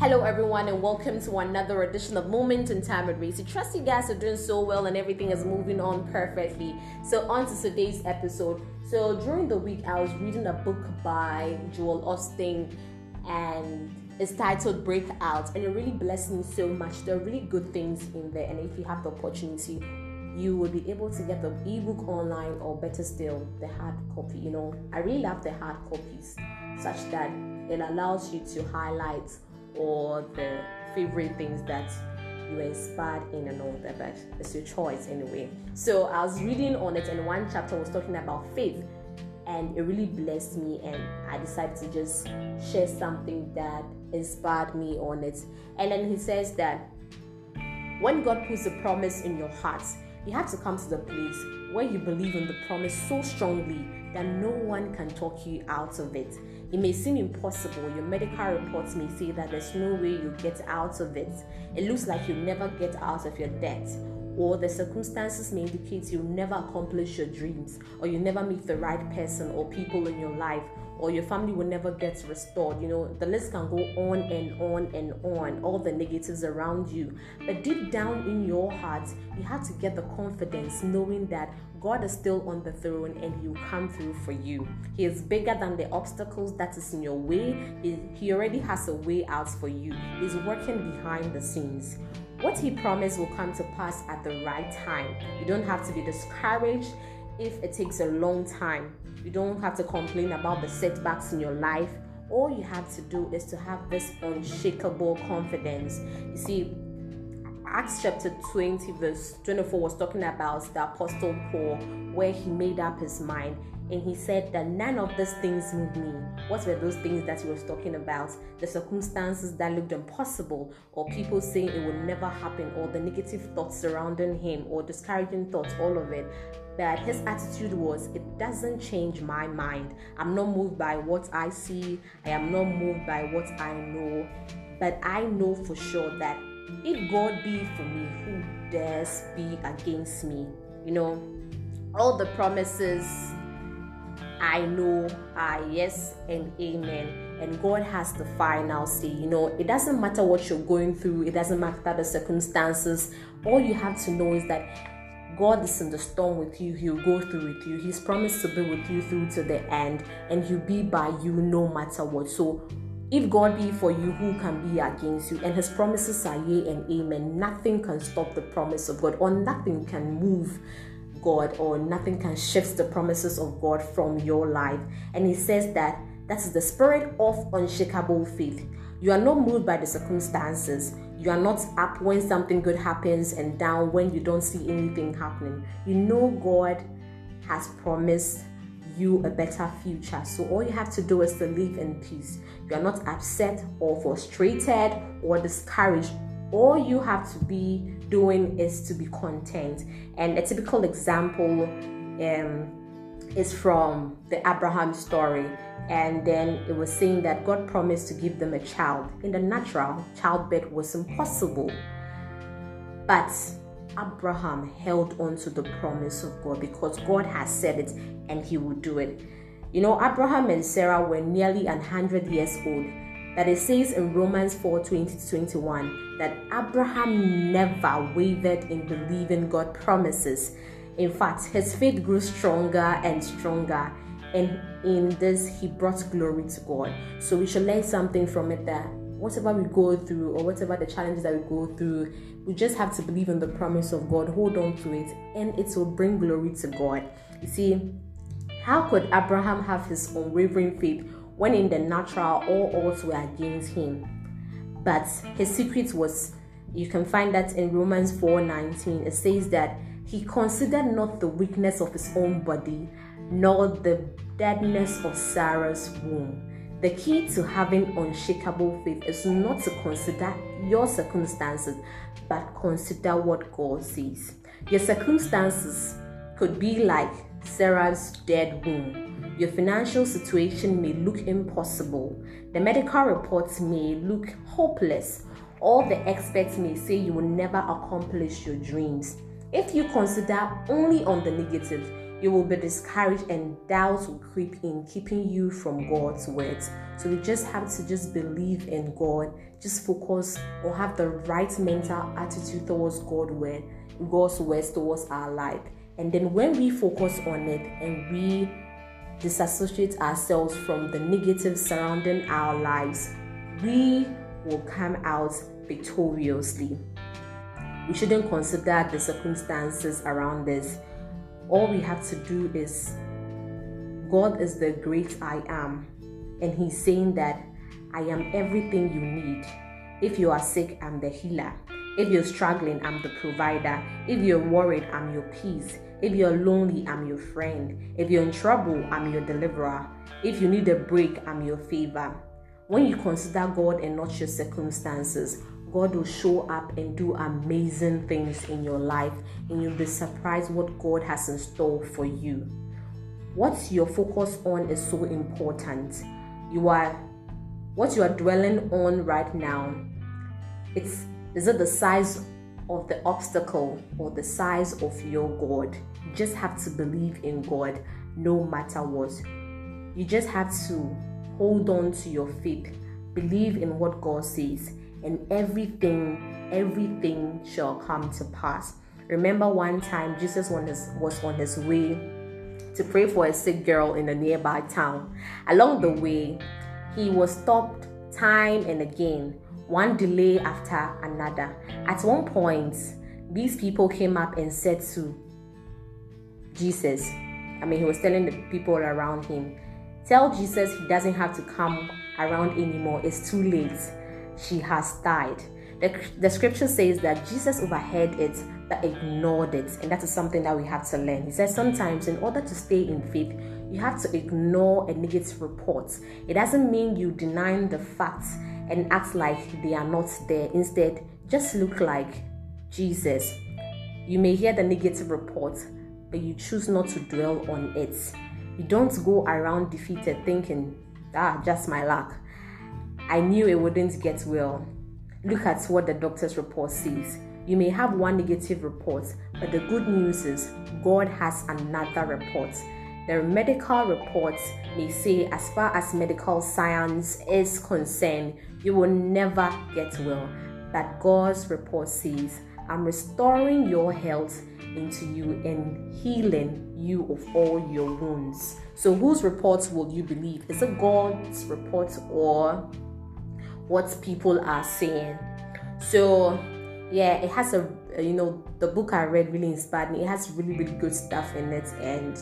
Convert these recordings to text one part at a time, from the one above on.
Hello, everyone, and welcome to another edition of Moment in Time with Racy. Trust you guys are doing so well and everything is moving on perfectly. So, on to today's episode. So, during the week, I was reading a book by Joel Osteen, and it's titled Breakout, and it really blessed me so much. There are really good things in there, and if you have the opportunity, you will be able to get the ebook online or better still the hard copy you know i really love the hard copies such that it allows you to highlight or the favorite things that you were inspired in and all that, but it's your choice anyway. So I was reading on it, and one chapter was talking about faith, and it really blessed me. And I decided to just share something that inspired me on it. And then he says that when God puts a promise in your heart, you have to come to the place where you believe in the promise so strongly that no one can talk you out of it. It may seem impossible. Your medical reports may say that there's no way you get out of it. It looks like you'll never get out of your debt. Or the circumstances may indicate you'll never accomplish your dreams, or you never meet the right person or people in your life, or your family will never get restored. You know, the list can go on and on and on, all the negatives around you. But deep down in your heart, you have to get the confidence knowing that God is still on the throne and He will come through for you. He is bigger than the obstacles that is in your way. He, he already has a way out for you. He's working behind the scenes. What He promised will come to pass at the right time. You don't have to be discouraged if it takes a long time. You don't have to complain about the setbacks in your life. All you have to do is to have this unshakable confidence. You see, Acts chapter 20, verse 24 was talking about the Apostle Paul, where he made up his mind and he said that none of these things moved me. What were those things that he was talking about? The circumstances that looked impossible, or people saying it would never happen, or the negative thoughts surrounding him, or discouraging thoughts, all of it. But his attitude was, it doesn't change my mind. I'm not moved by what I see, I am not moved by what I know, but I know for sure that if God be for me, who dares be against me? You know, all the promises I know are yes and amen. And God has the final say. You know, it doesn't matter what you're going through, it doesn't matter the circumstances. All you have to know is that God is in the storm with you, He'll go through with you. He's promised to be with you through to the end, and He'll be by you no matter what. So if God be for you, who can be against you? And his promises are yea and amen. Nothing can stop the promise of God, or nothing can move God, or nothing can shift the promises of God from your life. And he says that that is the spirit of unshakable faith. You are not moved by the circumstances. You are not up when something good happens and down when you don't see anything happening. You know God has promised you a better future. So all you have to do is to live in peace. You are not upset or frustrated or discouraged. All you have to be doing is to be content. And a typical example um, is from the Abraham story. And then it was saying that God promised to give them a child. In the natural, childbirth was impossible. But Abraham held on to the promise of God because God has said it and he will do it. You know, Abraham and Sarah were nearly 100 years old. That it says in Romans 4 20 to 21 that Abraham never wavered in believing God promises. In fact, his faith grew stronger and stronger, and in this, he brought glory to God. So we should learn something from it that whatever we go through or whatever the challenges that we go through, we just have to believe in the promise of God, hold on to it, and it will bring glory to God. You see, how could Abraham have his unwavering faith when in the natural all odds were against him? But his secret was you can find that in Romans 4:19. It says that he considered not the weakness of his own body, nor the deadness of Sarah's womb the key to having unshakable faith is not to consider your circumstances, but consider what God says. Your circumstances could be like Sarah's dead womb. Your financial situation may look impossible. The medical reports may look hopeless. All the experts may say you will never accomplish your dreams. If you consider only on the negative, you will be discouraged and doubts will creep in, keeping you from God's words. So we just have to just believe in God, just focus or have the right mental attitude towards God word, God's words towards our life. And then when we focus on it and we disassociate ourselves from the negative surrounding our lives, we will come out victoriously. We shouldn't consider the circumstances around us all we have to do is God is the great I am, and He's saying that I am everything you need. If you are sick, I'm the healer. If you're struggling, I'm the provider. If you're worried, I'm your peace. If you're lonely, I'm your friend. If you're in trouble, I'm your deliverer. If you need a break, I'm your favor. When you consider God and not your circumstances, God will show up and do amazing things in your life, and you'll be surprised what God has in store for you. What your focus on is so important. You are what you are dwelling on right now. It's is it the size of the obstacle or the size of your God? You just have to believe in God no matter what. You just have to hold on to your faith, believe in what God says, and everything, everything shall come to pass. Remember one time Jesus was on his way to pray for a sick girl in a nearby town. Along the way, he was stopped time and again, one delay after another. At one point, these people came up and said to Jesus, I mean, he was telling the people around him, Tell Jesus he doesn't have to come around anymore, it's too late she has died. The, the scripture says that Jesus overheard it but ignored it, and that is something that we have to learn. He says sometimes, in order to stay in faith, you have to ignore a negative report. It doesn't mean you deny the facts and act like they are not there. Instead, just look like Jesus. You may hear the negative report, but you choose not to dwell on it. You don't go around defeated thinking, ah, just my luck. I knew it wouldn't get well. Look at what the doctor's report says. You may have one negative report, but the good news is God has another report. The medical reports may say, as far as medical science is concerned, you will never get well. But God's report says, I'm restoring your health into you and healing you of all your wounds. So, whose reports will you believe? Is it God's report or what people are saying. So, yeah, it has a you know the book I read really inspired me. It has really really good stuff in it, and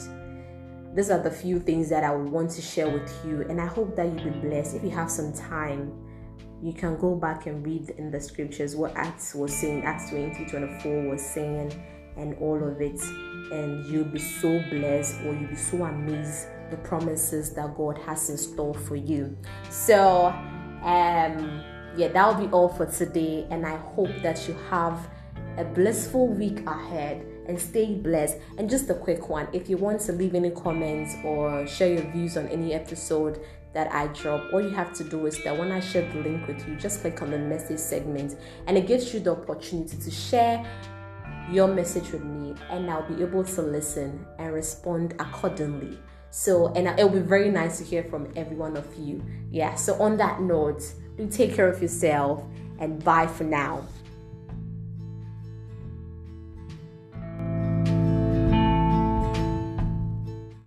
these are the few things that I want to share with you. And I hope that you'll be blessed. If you have some time, you can go back and read in the scriptures what Acts was saying, Acts 20 24 was saying, and all of it. And you'll be so blessed, or you'll be so amazed the promises that God has in store for you. So um, yeah, that'll be all for today, and I hope that you have a blissful week ahead and stay blessed. And just a quick one if you want to leave any comments or share your views on any episode that I drop, all you have to do is that when I share the link with you, just click on the message segment and it gives you the opportunity to share your message with me, and I'll be able to listen and respond accordingly. So, and it'll be very nice to hear from every one of you. Yeah, so on that note, do take care of yourself and bye for now.